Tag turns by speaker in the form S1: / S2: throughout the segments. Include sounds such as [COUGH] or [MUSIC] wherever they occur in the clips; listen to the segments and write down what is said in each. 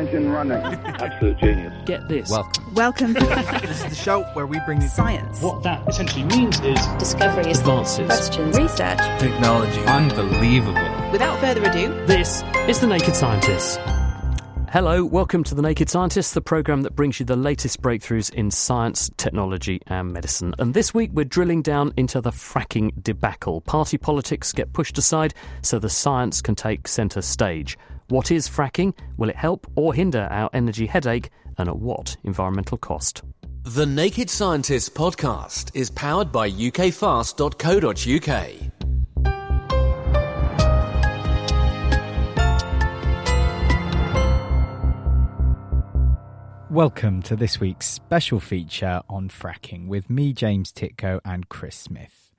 S1: engine running. [LAUGHS]
S2: Absolute genius.
S3: Get this.
S4: Welcome.
S5: Welcome. [LAUGHS]
S4: this is the show where we bring you
S5: science.
S3: What that essentially means is
S6: discoveries,
S3: advances,
S6: questions,
S5: research,
S4: technology. Unbelievable.
S5: Without further ado,
S3: this is The Naked Scientists. Hello, welcome to The Naked Scientists, the programme that brings you the latest breakthroughs in science, technology, and medicine. And this week we're drilling down into the fracking debacle. Party politics get pushed aside so the science can take centre stage. What is fracking? Will it help or hinder our energy headache? And at what environmental cost?
S7: The Naked Scientists podcast is powered by ukfast.co.uk.
S8: Welcome to this week's special feature on fracking with me, James Tytko, and Chris Smith.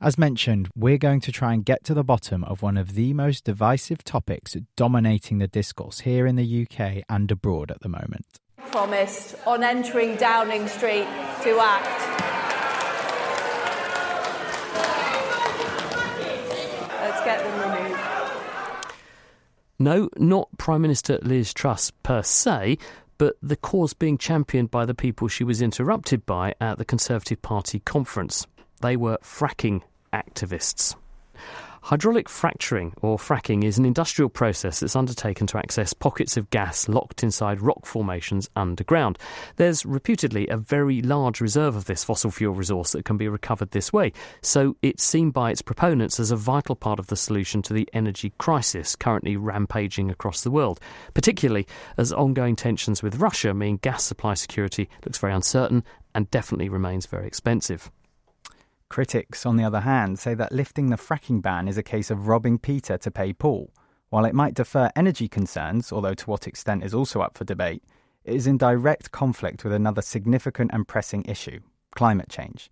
S8: As mentioned, we're going to try and get to the bottom of one of the most divisive topics dominating the discourse here in the UK and abroad at the moment.
S9: Promised on entering Downing Street to act. Let's get them removed.
S3: No, not Prime Minister Liz Truss per se, but the cause being championed by the people she was interrupted by at the Conservative Party conference. They were fracking activists. Hydraulic fracturing, or fracking, is an industrial process that's undertaken to access pockets of gas locked inside rock formations underground. There's reputedly a very large reserve of this fossil fuel resource that can be recovered this way, so it's seen by its proponents as a vital part of the solution to the energy crisis currently rampaging across the world, particularly as ongoing tensions with Russia mean gas supply security looks very uncertain and definitely remains very expensive.
S8: Critics, on the other hand, say that lifting the fracking ban is a case of robbing Peter to pay Paul. While it might defer energy concerns, although to what extent is also up for debate, it is in direct conflict with another significant and pressing issue climate change.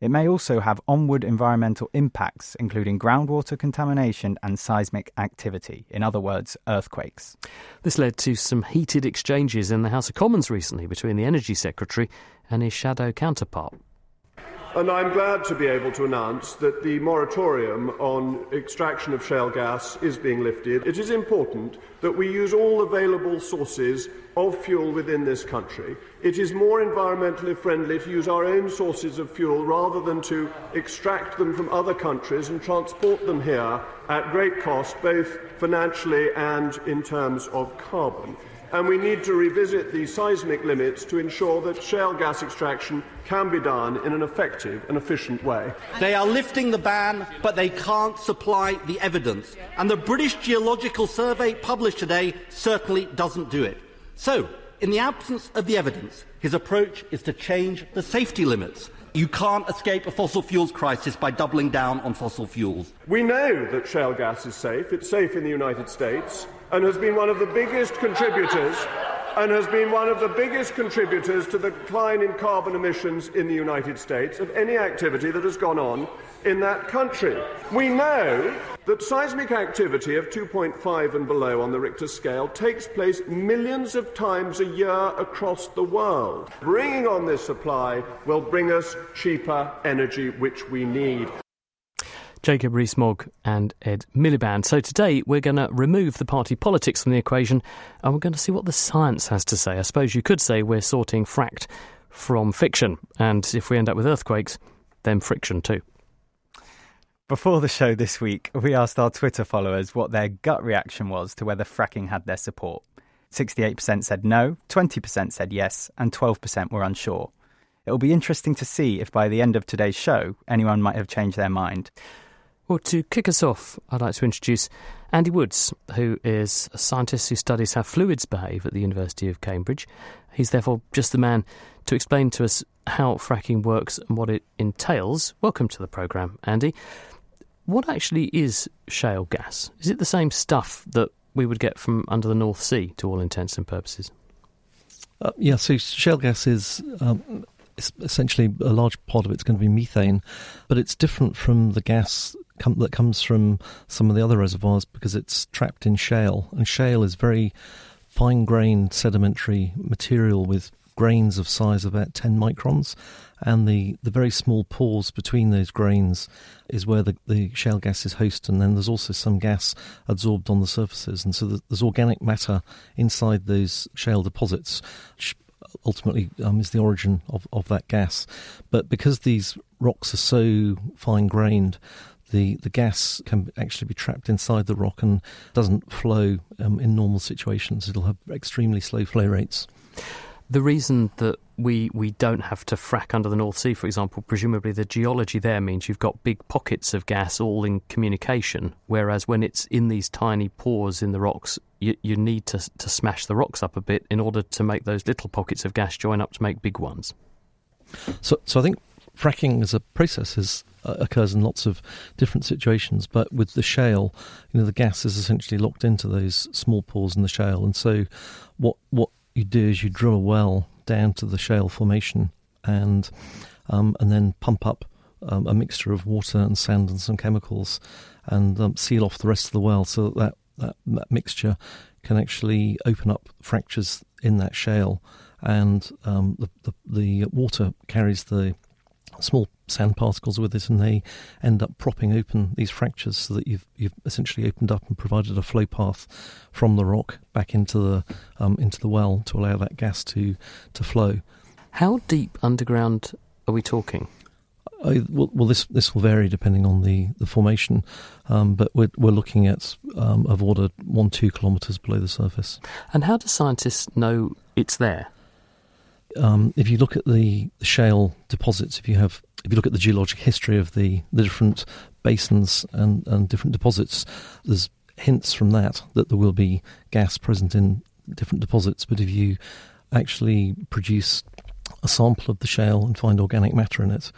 S8: It may also have onward environmental impacts, including groundwater contamination and seismic activity, in other words, earthquakes.
S3: This led to some heated exchanges in the House of Commons recently between the Energy Secretary and his shadow counterpart.
S10: And I'm glad to be able to announce that the moratorium on extraction of shale gas is being lifted. It is important that we use all available sources of fuel within this country. It is more environmentally friendly to use our own sources of fuel rather than to extract them from other countries and transport them here at great cost, both financially and in terms of carbon and we need to revisit the seismic limits to ensure that shale gas extraction can be done in an effective and efficient way.
S11: They are lifting the ban, but they can't supply the evidence. And the British Geological Survey published today certainly doesn't do it. So, in the absence of the evidence, his approach is to change the safety limits. You can't escape a fossil fuels crisis by doubling down on fossil fuels.
S10: We know that shale gas is safe. It's safe in the United States and has been one of the biggest contributors and has been one of the biggest contributors to the decline in carbon emissions in the United States of any activity that has gone on in that country. We know that seismic activity of 2.5 and below on the Richter scale takes place millions of times a year across the world. Bringing on this supply will bring us cheaper energy, which we need.
S3: Jacob Rees-Mogg and Ed Miliband. So today we're going to remove the party politics from the equation and we're going to see what the science has to say. I suppose you could say we're sorting fract from fiction, and if we end up with earthquakes, then friction too.
S8: Before the show this week, we asked our Twitter followers what their gut reaction was to whether fracking had their support. 68% said no, 20% said yes, and 12% were unsure. It'll be interesting to see if by the end of today's show anyone might have changed their mind.
S3: Well, to kick us off, I'd like to introduce Andy Woods, who is a scientist who studies how fluids behave at the University of Cambridge. He's therefore just the man to explain to us how fracking works and what it entails. Welcome to the programme, Andy. What actually is shale gas? Is it the same stuff that we would get from under the North Sea, to all intents and purposes?
S12: Uh, yeah, so shale gas is um, essentially a large part of it's going to be methane, but it's different from the gas com- that comes from some of the other reservoirs because it's trapped in shale, and shale is very fine grained sedimentary material with grains of size about 10 microns, and the, the very small pores between those grains is where the, the shale gas is host, and then there's also some gas absorbed on the surfaces. And so there's organic matter inside those shale deposits, which ultimately um, is the origin of, of that gas. But because these rocks are so fine grained, the, the gas can actually be trapped inside the rock and doesn't flow um, in normal situations. It'll have extremely slow flow rates.
S3: The reason that we we don't have to frack under the North Sea, for example, presumably the geology there means you've got big pockets of gas all in communication, whereas when it's in these tiny pores in the rocks, you, you need to to smash the rocks up a bit in order to make those little pockets of gas join up to make big ones.
S12: So, so I think fracking as a process is, occurs in lots of different situations, but with the shale, you know, the gas is essentially locked into those small pores in the shale, and so what what you do is you drill a well down to the shale formation and um, and then pump up um, a mixture of water and sand and some chemicals and um, seal off the rest of the well so that, that that mixture can actually open up fractures in that shale. And um, the, the the water carries the small sand particles with it, and they end up propping open these fractures so that you've you've essentially opened up and provided a flow path from the rock back into the um, into the well to allow that gas to to flow.
S3: How deep underground are we talking?
S12: I, well, well, this this will vary depending on the the formation, um, but we're we're looking at um, of order one two kilometres below the surface.
S3: And how do scientists know it's there?
S12: Um, if you look at the, shale deposits, if you have if you look at the geologic history of the, the different basins and, and different deposits, there's hints from that that there will be gas present in different deposits. But if you actually produce a sample of the shale and find organic matter in it,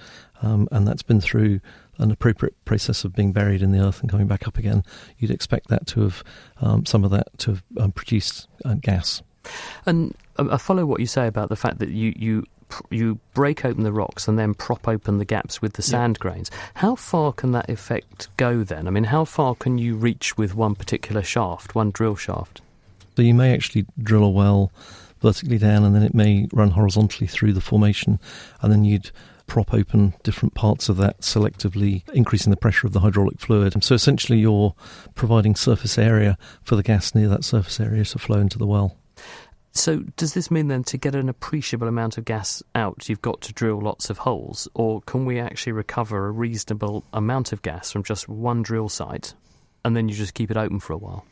S12: um, and that's been through an appropriate process of being buried in the earth and coming back up again, you'd expect that to have um, some of that to have um, produced uh, gas.
S3: And Um, I follow what you say about the fact that you you you break open the rocks and then prop open the gaps with the sand yeah. grains. How far can that effect go then? I mean, how far can you reach with one particular shaft, one drill shaft?
S12: So you may actually drill a well vertically down and then it may run horizontally through the formation and then you'd prop open different parts of that, selectively increasing the pressure of the hydraulic fluid. and So essentially, you're providing surface area for the gas near that surface area to flow into the well.
S3: So, does this mean then to get an appreciable amount of gas out, you've got to drill lots of holes? Or can we actually recover a reasonable amount of gas from just one drill site and then you just keep it open for a while?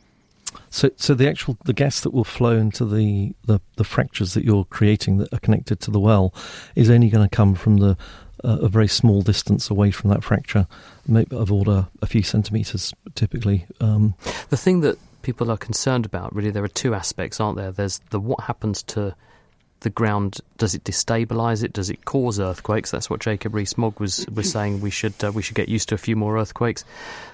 S12: So, so the actual the gas that will flow into the, the, the fractures that you're creating that are connected to the well is only going to come from the uh, a very small distance away from that fracture, maybe of order a few centimeters typically. Um,
S3: the thing that people are concerned about, really, there are two aspects, aren't there? There's the what happens to the ground. Does it destabilise it? Does it cause earthquakes? That's what Jacob Rees-Mogg was was saying. We should uh, we should get used to a few more earthquakes,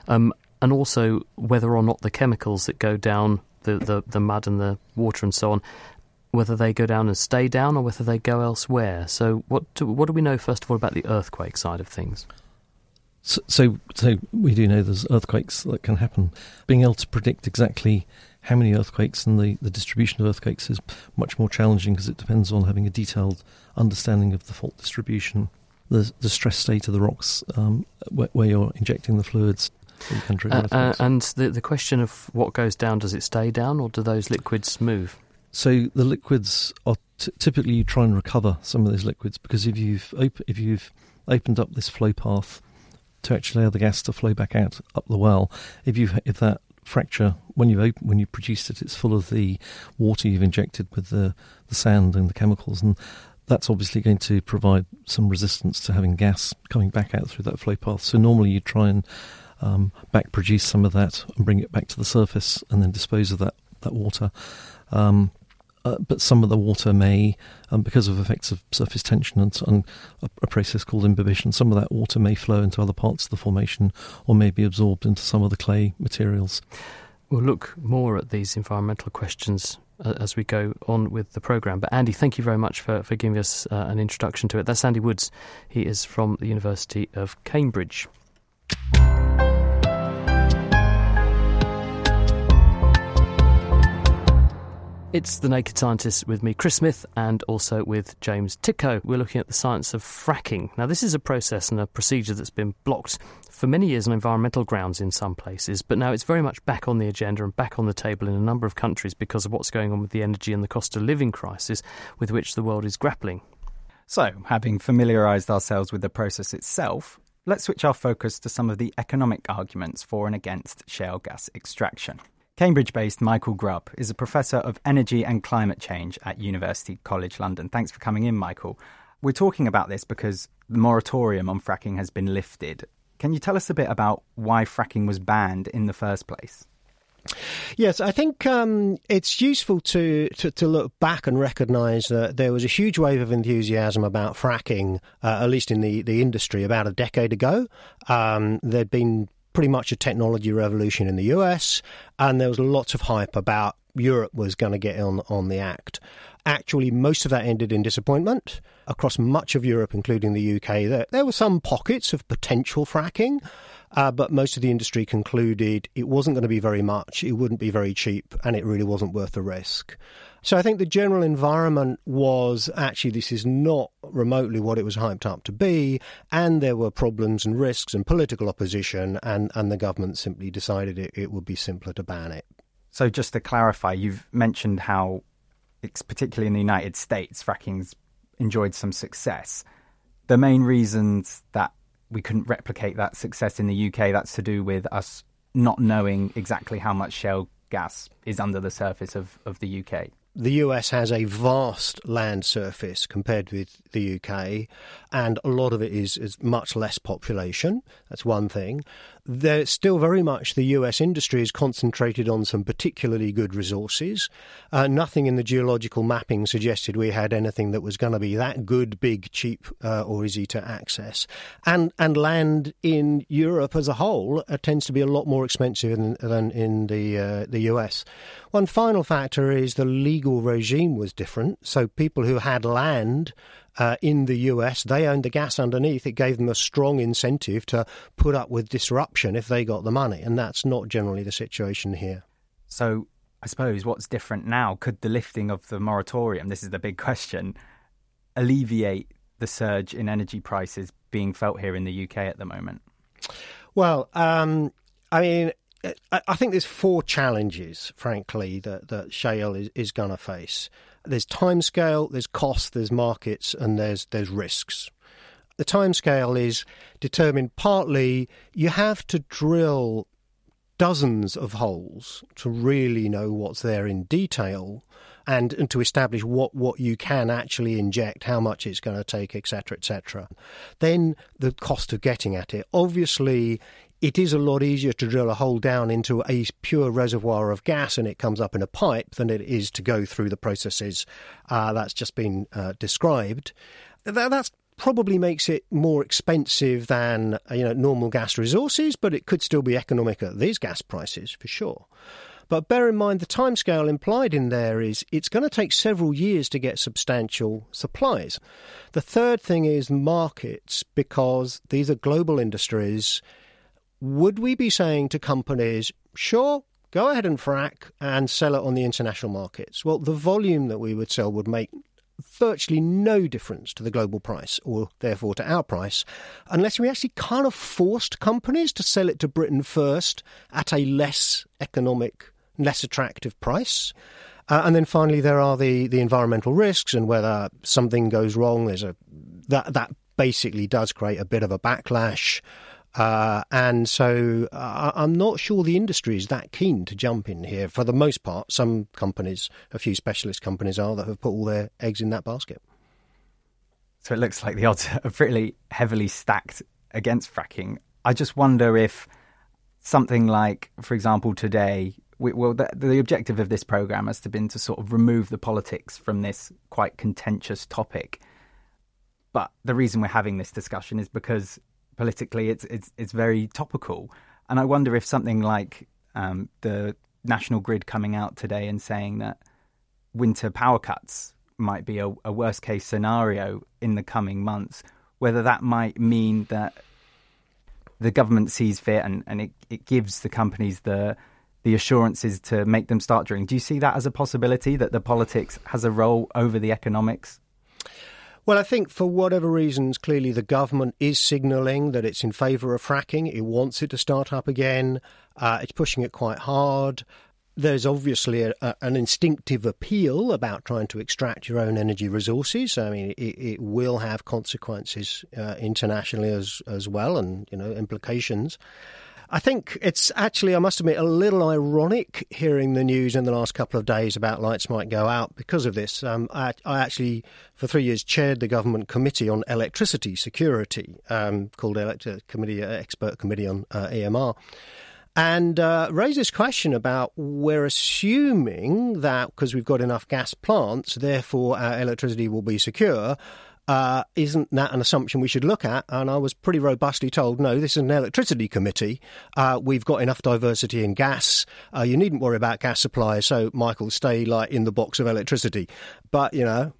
S3: um, and also whether or not the chemicals that go down the, the, the mud and the water and so on, whether they go down and stay down or whether they go elsewhere. So, what do, what do we know first of all about the earthquake side of things?
S12: So, so, so, we do know there's earthquakes that can happen. Being able to predict exactly how many earthquakes and the, the distribution of earthquakes is much more challenging because it depends on having a detailed understanding of the fault distribution, the, the stress state of the rocks um, where, where, you're injecting the fluids.
S3: Uh, uh, and the, the question of what goes down, does it stay down or do those liquids move?
S12: So the liquids are t- typically you try and recover some of those liquids because if you've op- if you've opened up this flow path to actually allow the gas to flow back out up the well. If you if that fracture when you open, when you produced it, it's full of the water you've injected with the the sand and the chemicals, and that's obviously going to provide some resistance to having gas coming back out through that flow path. So normally you try and um, back produce some of that and bring it back to the surface, and then dispose of that that water. Um, uh, but some of the water may, um, because of effects of surface tension and, and a, a, process called imbibition, some of that water may flow into other parts of the formation or may be absorbed into some of the clay materials.
S3: We'll look more at these environmental questions uh, as we go on with the programme. But Andy, thank you very much for, for giving us uh, an introduction to it. That's Andy Woods. He is from the University of Cambridge. It's The Naked Scientist with me, Chris Smith, and also with James Tytko. We're looking at the science of fracking. Now, this is a process and a procedure that's been blocked for many years on environmental grounds in some places, but now it's very much back on the agenda and back on the table in a number of countries because of what's going on with the energy and the cost of living crisis with which the world is grappling.
S8: So, having familiarised ourselves with the process itself, let's switch our focus to some of the economic arguments for and against shale gas extraction. Cambridge based Michael Grubb is a professor of energy and climate change at University College London. Thanks for coming in, Michael. We're talking about this because the moratorium on fracking has been lifted. Can you tell us a bit about why fracking was banned in the first place?
S1: Yes, I think um, it's useful to, to, to, look back and recognise that there was a huge wave of enthusiasm about fracking, uh, at least in the, the industry, about a decade ago. Um, there'd been pretty much a technology revolution in the US, and there was lots of hype about Europe was going to get on on the act. Actually, most of that ended in disappointment across much of Europe, including the UK. There, there were some pockets of potential fracking, uh, but most of the industry concluded it wasn't going to be very much, it wouldn't be very cheap, and it really wasn't worth the risk. So I think the general environment was actually this is not remotely what it was hyped up to be, and there were problems and risks and political opposition, and, and the government simply decided it, it would be simpler to ban it.
S8: So just to clarify, you've mentioned how, it's particularly in the United States, fracking's enjoyed some success. The main reasons that we couldn't replicate that success in the UK. That's to do with us not knowing exactly how much shale gas is under the surface of, of the UK
S1: the US has a vast land surface compared with the UK, and a lot of it is, is much less population. That's one thing. There's still very much the US industry is concentrated on some particularly good resources. Uh, nothing in the geological mapping suggested we had anything that was going to be that good, big, cheap, uh, or easy to access. And and land in Europe as a whole uh, tends to be a lot more expensive than, than in the uh, the US. One final factor is the legal regime was different. So people who had land uh, in the US, they owned the gas underneath. It gave them a strong incentive to put up with disruption if they got the money. And that's not generally the situation here.
S8: So I suppose what's different now? Could the lifting of the moratorium, this is the big [LAUGHS] question, alleviate the surge in energy prices being felt here in the UK at the moment?
S1: Well, um, I mean, I think there's four challenges, frankly, that, that shale is, is going to face. There's time scale, there's cost, there's markets, and there's there's risks. The time scale is determined partly you have to drill dozens of holes to really know what's there in detail and, and to establish what, what you can actually inject, how much it's going to take, etc., etc. Then the cost of getting at it. Obviously, it is a lot easier to drill a hole down into a pure reservoir of gas and it comes up in a pipe than it is to go through the processes uh, that's just been uh, described. That, that's probably makes it more expensive than you know normal gas resources, but it could still be economic at these gas prices for sure. But bear in mind the timescale implied in there is it's going to take several years to get substantial supplies. The third thing is markets because these are global industries would we be saying to companies, sure, go ahead and frack and sell it on the international markets? Well, the volume that we would sell would make virtually no difference to the global price or therefore to our price unless we actually kind of forced companies to sell it to Britain first at a less economic, less attractive price. Uh, and then finally, there are the, the environmental risks and whether something goes wrong. There's a that that basically does create a bit of a backlash. Uh, and so uh, I'm not sure the industry is that keen to jump in here. For the most part, some companies, a few specialist companies are that have put all their eggs in that basket.
S8: So it looks like the odds [LAUGHS] are pretty heavily stacked against fracking. I just wonder if something like, for example, today, we, well, the, the objective of this program has to been to sort of remove the politics from this quite contentious topic. But the reason we're having this discussion is because politically, it's it's it's very topical. And I wonder if something like um, the national grid coming out today and saying that winter power cuts might be a, a worst case scenario in the coming months, whether that might mean that the government sees fit and, and it, it gives the companies the the assurances to make them start drilling. Do you see that as a possibility that the politics has a role over the economics?
S1: Well, I think for whatever reasons, clearly the government is signalling that it's in favour of fracking. It wants it to start up again. Uh, it's pushing it quite hard. There's obviously a, a, an instinctive appeal about trying to extract your own energy resources. I mean, it, it will have consequences uh, internationally as as well, and you know implications. I think it's actually, I must admit, a little ironic hearing the news in the last couple of days about lights might go out because of this. Um, I, I, actually, for three years, chaired the government committee on electricity security, um, called the Elect- Committee uh, Expert Committee on uh, EMR and uh, raised this question about we're assuming that because we've got enough gas plants, therefore our electricity will be secure uh, isn't that an assumption we should look at? And I was pretty robustly told, no, this is an electricity committee. Uh, we've got enough diversity in gas. Uh, you needn't worry about gas supply. So, Michael, stay like in the box of electricity. But, you know,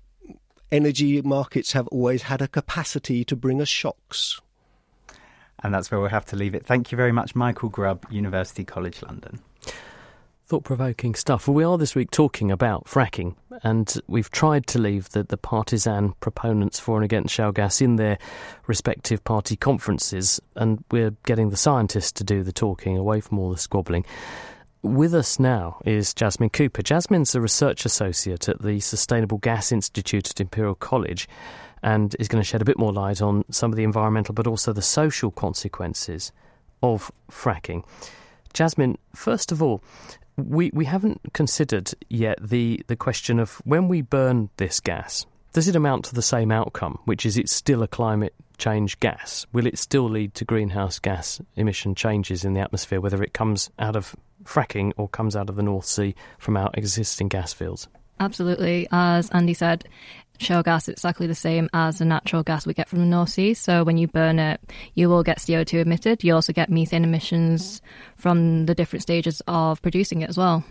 S1: energy markets have always had a capacity to bring us shocks.
S8: And that's where we'll have to leave it. Thank you very much, Michael Grubb, University College London.
S3: Thought provoking stuff. Well, we are this week talking about fracking, and we've tried to leave the, the partisan proponents for and against shale gas in their respective party conferences, and we're getting the scientists to do the talking away from all the squabbling. With us now is Jasmine Cooper. Jasmine's a research associate at the Sustainable Gas Institute at Imperial College and is going to shed a bit more light on some of the environmental but also the social consequences of fracking. Jasmine, first of all, we, we haven't considered yet the, the question of when we burn this gas, does it amount to the same outcome, which is it's still a climate change gas? Will it still lead to greenhouse gas emission changes in the atmosphere, whether it comes out of fracking or comes out of the North Sea from our existing gas fields?
S2: Absolutely. As Andy said, shale gas is exactly the same as the natural gas we get from the North Sea. So when you burn it, you will get CO2 emitted. You also get methane emissions from the different stages of producing it as well.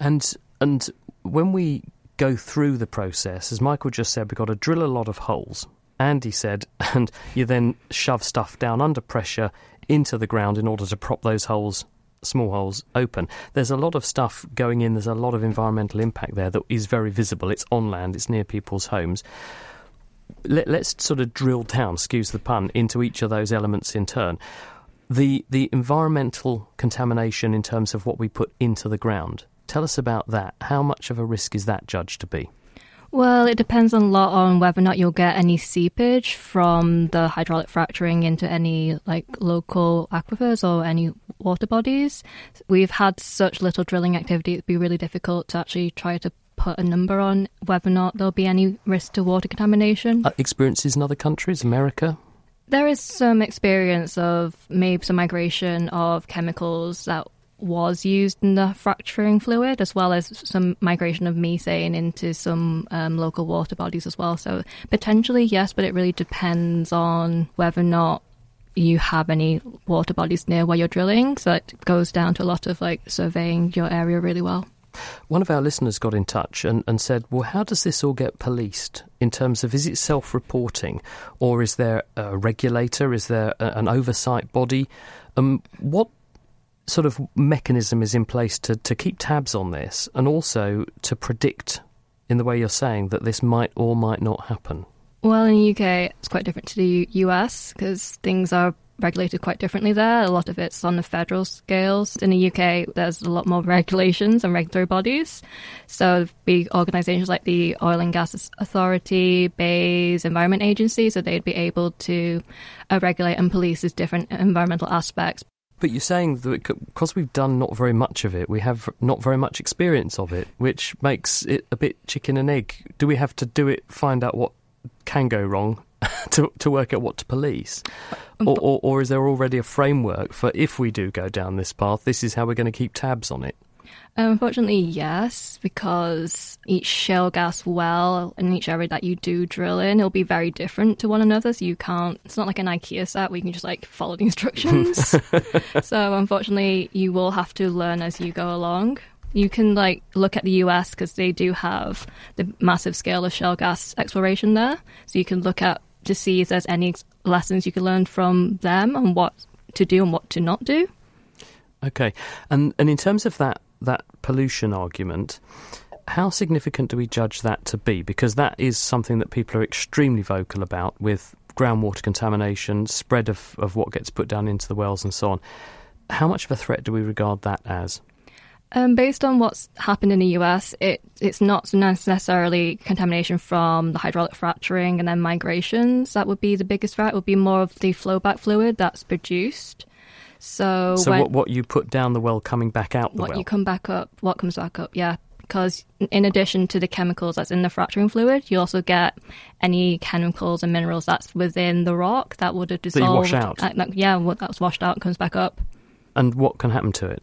S3: And and when we go through the process, as Michael just said, we've got to drill a lot of holes. Andy said, [LAUGHS] and you then shove stuff down under pressure into the ground in order to prop those holes small holes open. There's a lot of stuff going in, there's a lot of environmental impact there that is very visible. It's on land, it's near people's homes. Let, us sort of drill down, excuse the pun, into each of those elements in turn. The, the environmental contamination in terms of what we put into the ground. Tell us about that. How much of a risk is that judged to be?
S2: Well, it depends a lot on whether or not you'll get any seepage from the hydraulic fracturing into any like local aquifers or any water bodies. We've had such little drilling activity; it'd be really difficult to actually try to put a number on whether or not there'll be any risk to water contamination.
S3: Uh, experiences in other countries, America.
S2: There is some experience of maybe some migration of chemicals that was used in the fracturing fluid, as well as some migration of methane into some um, local water bodies as well. So potentially, yes, but it really depends on whether or not you have any water bodies near where you're drilling. So it goes down to a lot of like surveying your area really well.
S3: One of our listeners got in touch and, and said, Well, how does this all get policed in terms of is it self reporting or is there a regulator? Is there a, an oversight body? Um, what sort of mechanism is in place to, to keep tabs on this and also to predict, in the way you're saying, that this might or might not happen?
S2: Well, in the UK, it's quite different to the US because things are regulated quite differently there. A lot of it's on the federal scales. In the UK, there's a lot more [LAUGHS] regulations and regulatory bodies. So big organisations like the Oil and Gas Authority, BEIS, Environment Agency, so they'd be able to uh, regulate and police these different environmental aspects.
S3: But you're saying that because we've done not very much of it, we have not very much experience of it, which makes it a bit chicken and egg. Do we have to do it, find out what can go wrong [LAUGHS] to to work out what to police, um, or, or, or is there already a framework for if we do go down this path? This is how we're going to keep tabs on it.
S2: Uh, unfortunately, yes, because each shale gas well in each area that you do drill in, it'll be very different to one another. So you can't, it's not like an IKEA set where you can just like follow the instructions. [LAUGHS] so unfortunately, you will have to learn as you go along. You can like look at the US because they do have the massive scale of shale gas exploration there. So you can look at to see if there's any lessons you can learn from them on what to do and what to not do.
S3: Okay, and and in terms of that that pollution argument, how significant do we judge that to be? Because that is something that people are extremely vocal about with groundwater contamination, spread of, of what gets put down into the wells, and so on. How much of a threat do we regard that as?
S2: Um, based on what's happened in the US, it, it's not necessarily contamination from the hydraulic fracturing and then migrations. That would be the biggest threat. It would be more of the flowback fluid that's produced. So,
S3: so
S2: when,
S3: what, what you put down the well coming back out the
S2: what
S3: well?
S2: you come back up, what comes back up, yeah. Because in addition to the chemicals that's in the fracturing fluid, you also get any chemicals and minerals that's within the rock that would have
S3: you
S2: dissolved.
S3: wash out?
S2: Uh, like, yeah, what that's washed out comes back up.
S3: and what can happen to it?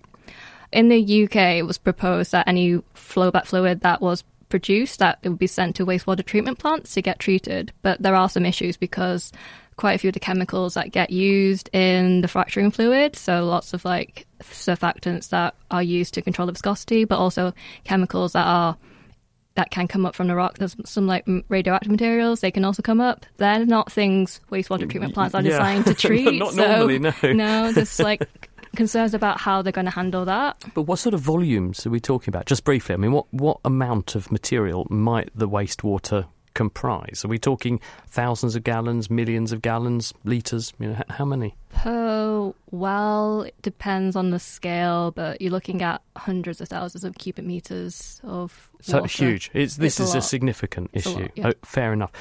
S2: In the UK, it was proposed that any flowback fluid that was produced that it would be sent to wastewater treatment plants to get treated. But there are some issues because quite a few of the chemicals that get used in the fracturing fluid, so lots of like surfactants that are used to control the viscosity, but also chemicals that are that can come up from the rock. There's some like radioactive materials. They can also come up. They're not things wastewater mm, treatment plants are
S3: Yeah.
S2: designed to [LAUGHS] treat.
S3: Not
S2: so,
S3: normally, no.
S2: No, there's like concerns about how they're going to handle that.
S3: But what sort of volumes are we talking about? Just briefly, I mean, what, what amount of material might the wastewater comprise? Are we talking thousands of gallons, millions of gallons, litres? You know, how many?
S2: Per well, it depends on the scale, but you're looking at hundreds of thousands of cubic meters of
S3: So
S2: water.
S3: huge. It's, this
S2: It's
S3: is
S2: a
S3: a, significant
S2: It's a
S3: issue.
S2: lot, yeah.
S3: oh, fair enough.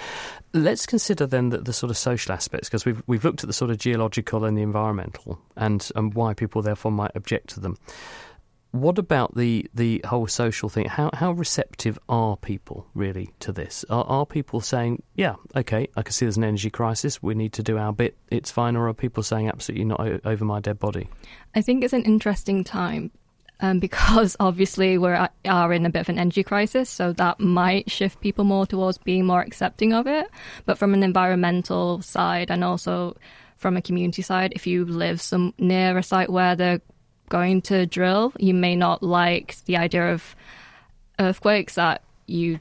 S3: Let's consider then the, the sort of social aspects because we've we've looked at the sort of geological and the environmental and and why people therefore might object to them. What about the, the whole social thing? How how receptive are people really to this? Are, are people saying, yeah, okay, I can see there's an energy crisis. We need to do our bit. It's fine. Or are people saying, absolutely not over my dead body?
S2: I think it's an interesting time um, [LAUGHS] because obviously we are in a bit of an energy crisis, so that might shift people more towards being more accepting of it. But from an environmental side and also from a community side, if you live some near a site where they're going to drill, you may not like the idea of earthquakes that you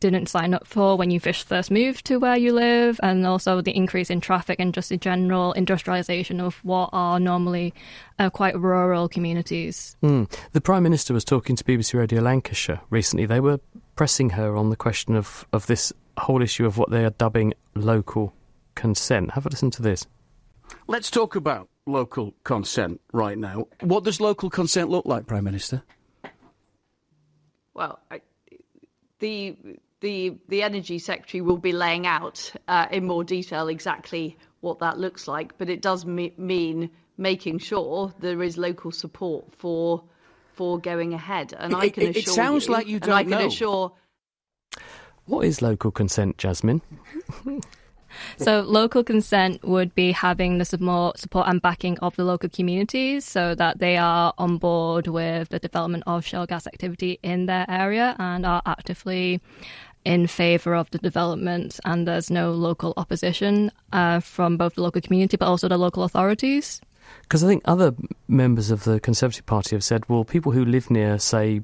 S2: didn't sign up for when you first first moved to where you live, and also the increase in traffic and just the general industrialization of what are normally uh, quite rural communities.
S3: Hmm. The Prime Minister was talking to BBC Radio Lancashire recently. They were pressing her on the question of, of this whole issue of what they are dubbing local consent. Have a listen to this.
S5: Let's talk about local consent right now. What does local consent look like, Prime Minister?
S6: Well, I, the the the energy secretary will be laying out uh, in more detail exactly what that looks like, but it does me- mean making sure there is local support for for going ahead. And I
S5: It-
S6: can
S5: it- it sounds
S6: you,
S5: like you
S6: and
S5: don't
S6: I can
S5: know.
S6: assure
S3: What is local consent, Jasmine? [LAUGHS] [LAUGHS]
S2: So, local consent would be having the support, and backing of the local communities so that they are on board with the development of shale gas activity in their area and are actively in favour of the development. And there's no local opposition uh, from both the local community but also the local authorities.
S3: Because I think other members of the Conservative Party have said, well, people who live near, say,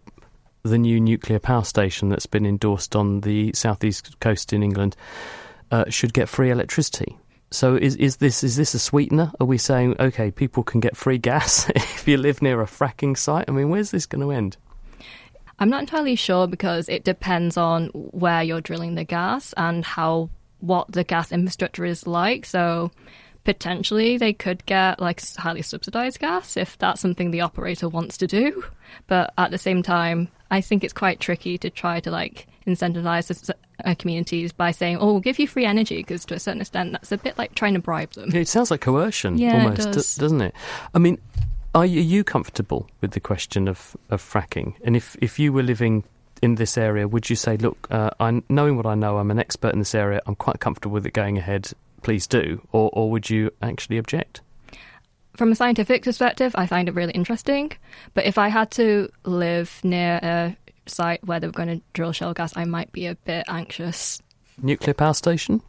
S3: the new nuclear power station that's been endorsed on the southeast coast in England uh, should get free electricity. So is is this is this a sweetener? Are we saying okay, people can get free gas [LAUGHS] if you live near a fracking site? I mean, where's this going to end?
S2: I'm not entirely sure because it depends on where you're drilling the gas and how what the gas infrastructure is like. So potentially they could get like highly subsidized gas if that's something the operator wants to do. But at the same time, I think it's quite tricky to try to like incentivize uh, communities by saying, "Oh, we'll give you free energy," because to a certain extent, that's a bit like trying to bribe them.
S3: It sounds like coercion,
S2: Yeah, it
S3: almost,
S2: does.
S3: do- doesn't it? I mean, are you, are you comfortable with the question of, of fracking? And if, if you were living in this area, would you say, look, uh, I, knowing what I know, I'm an expert in this area, I'm quite comfortable with it going ahead, please do? Or, or would you actually object?
S2: From a scientific perspective, I find it really interesting. But if I had to live near a site where they were going to drill shale gas, I might be a bit anxious.
S3: Nuclear power station?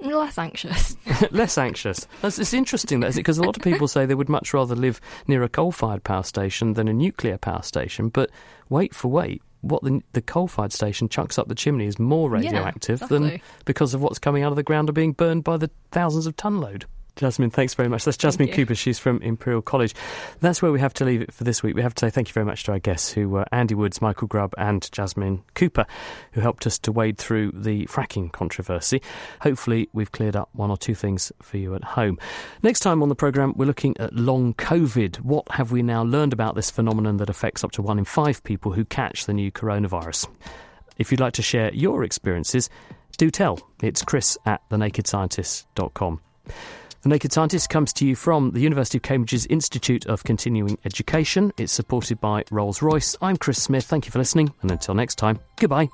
S2: Less anxious. [LAUGHS]
S3: Less anxious. That's, it's interesting, that, isn't it? Because a lot of people say they would much rather live near a coal-fired power station than a nuclear power station. But wait for wait, what the, the coal-fired station chucks up the chimney is more
S2: Yeah,
S3: radioactive than because of what's coming out of the ground or being burned by the thousands of ton load. Jasmine, thanks very much. That's Jasmine. Cooper. She's from Imperial College. That's where we have to leave it for this week. We have to say thank you very much to our guests, who were Andy Woods, Michael Grubb, and Jasmine Cooper, who helped us to wade through the fracking controversy. Hopefully, we've cleared up one or two things for you at home. Next time on the programme, we're looking at long COVID. What have we now learned about this phenomenon that affects up to one in five people who catch the new coronavirus? If you'd like to share your experiences, do tell. It's chris at thenakedscientist.com. The Naked Scientist comes to you from the University of Cambridge's Institute of Continuing Education. It's supported by Rolls Royce. I'm Chris Smith. Thank you for listening, and until next time, goodbye.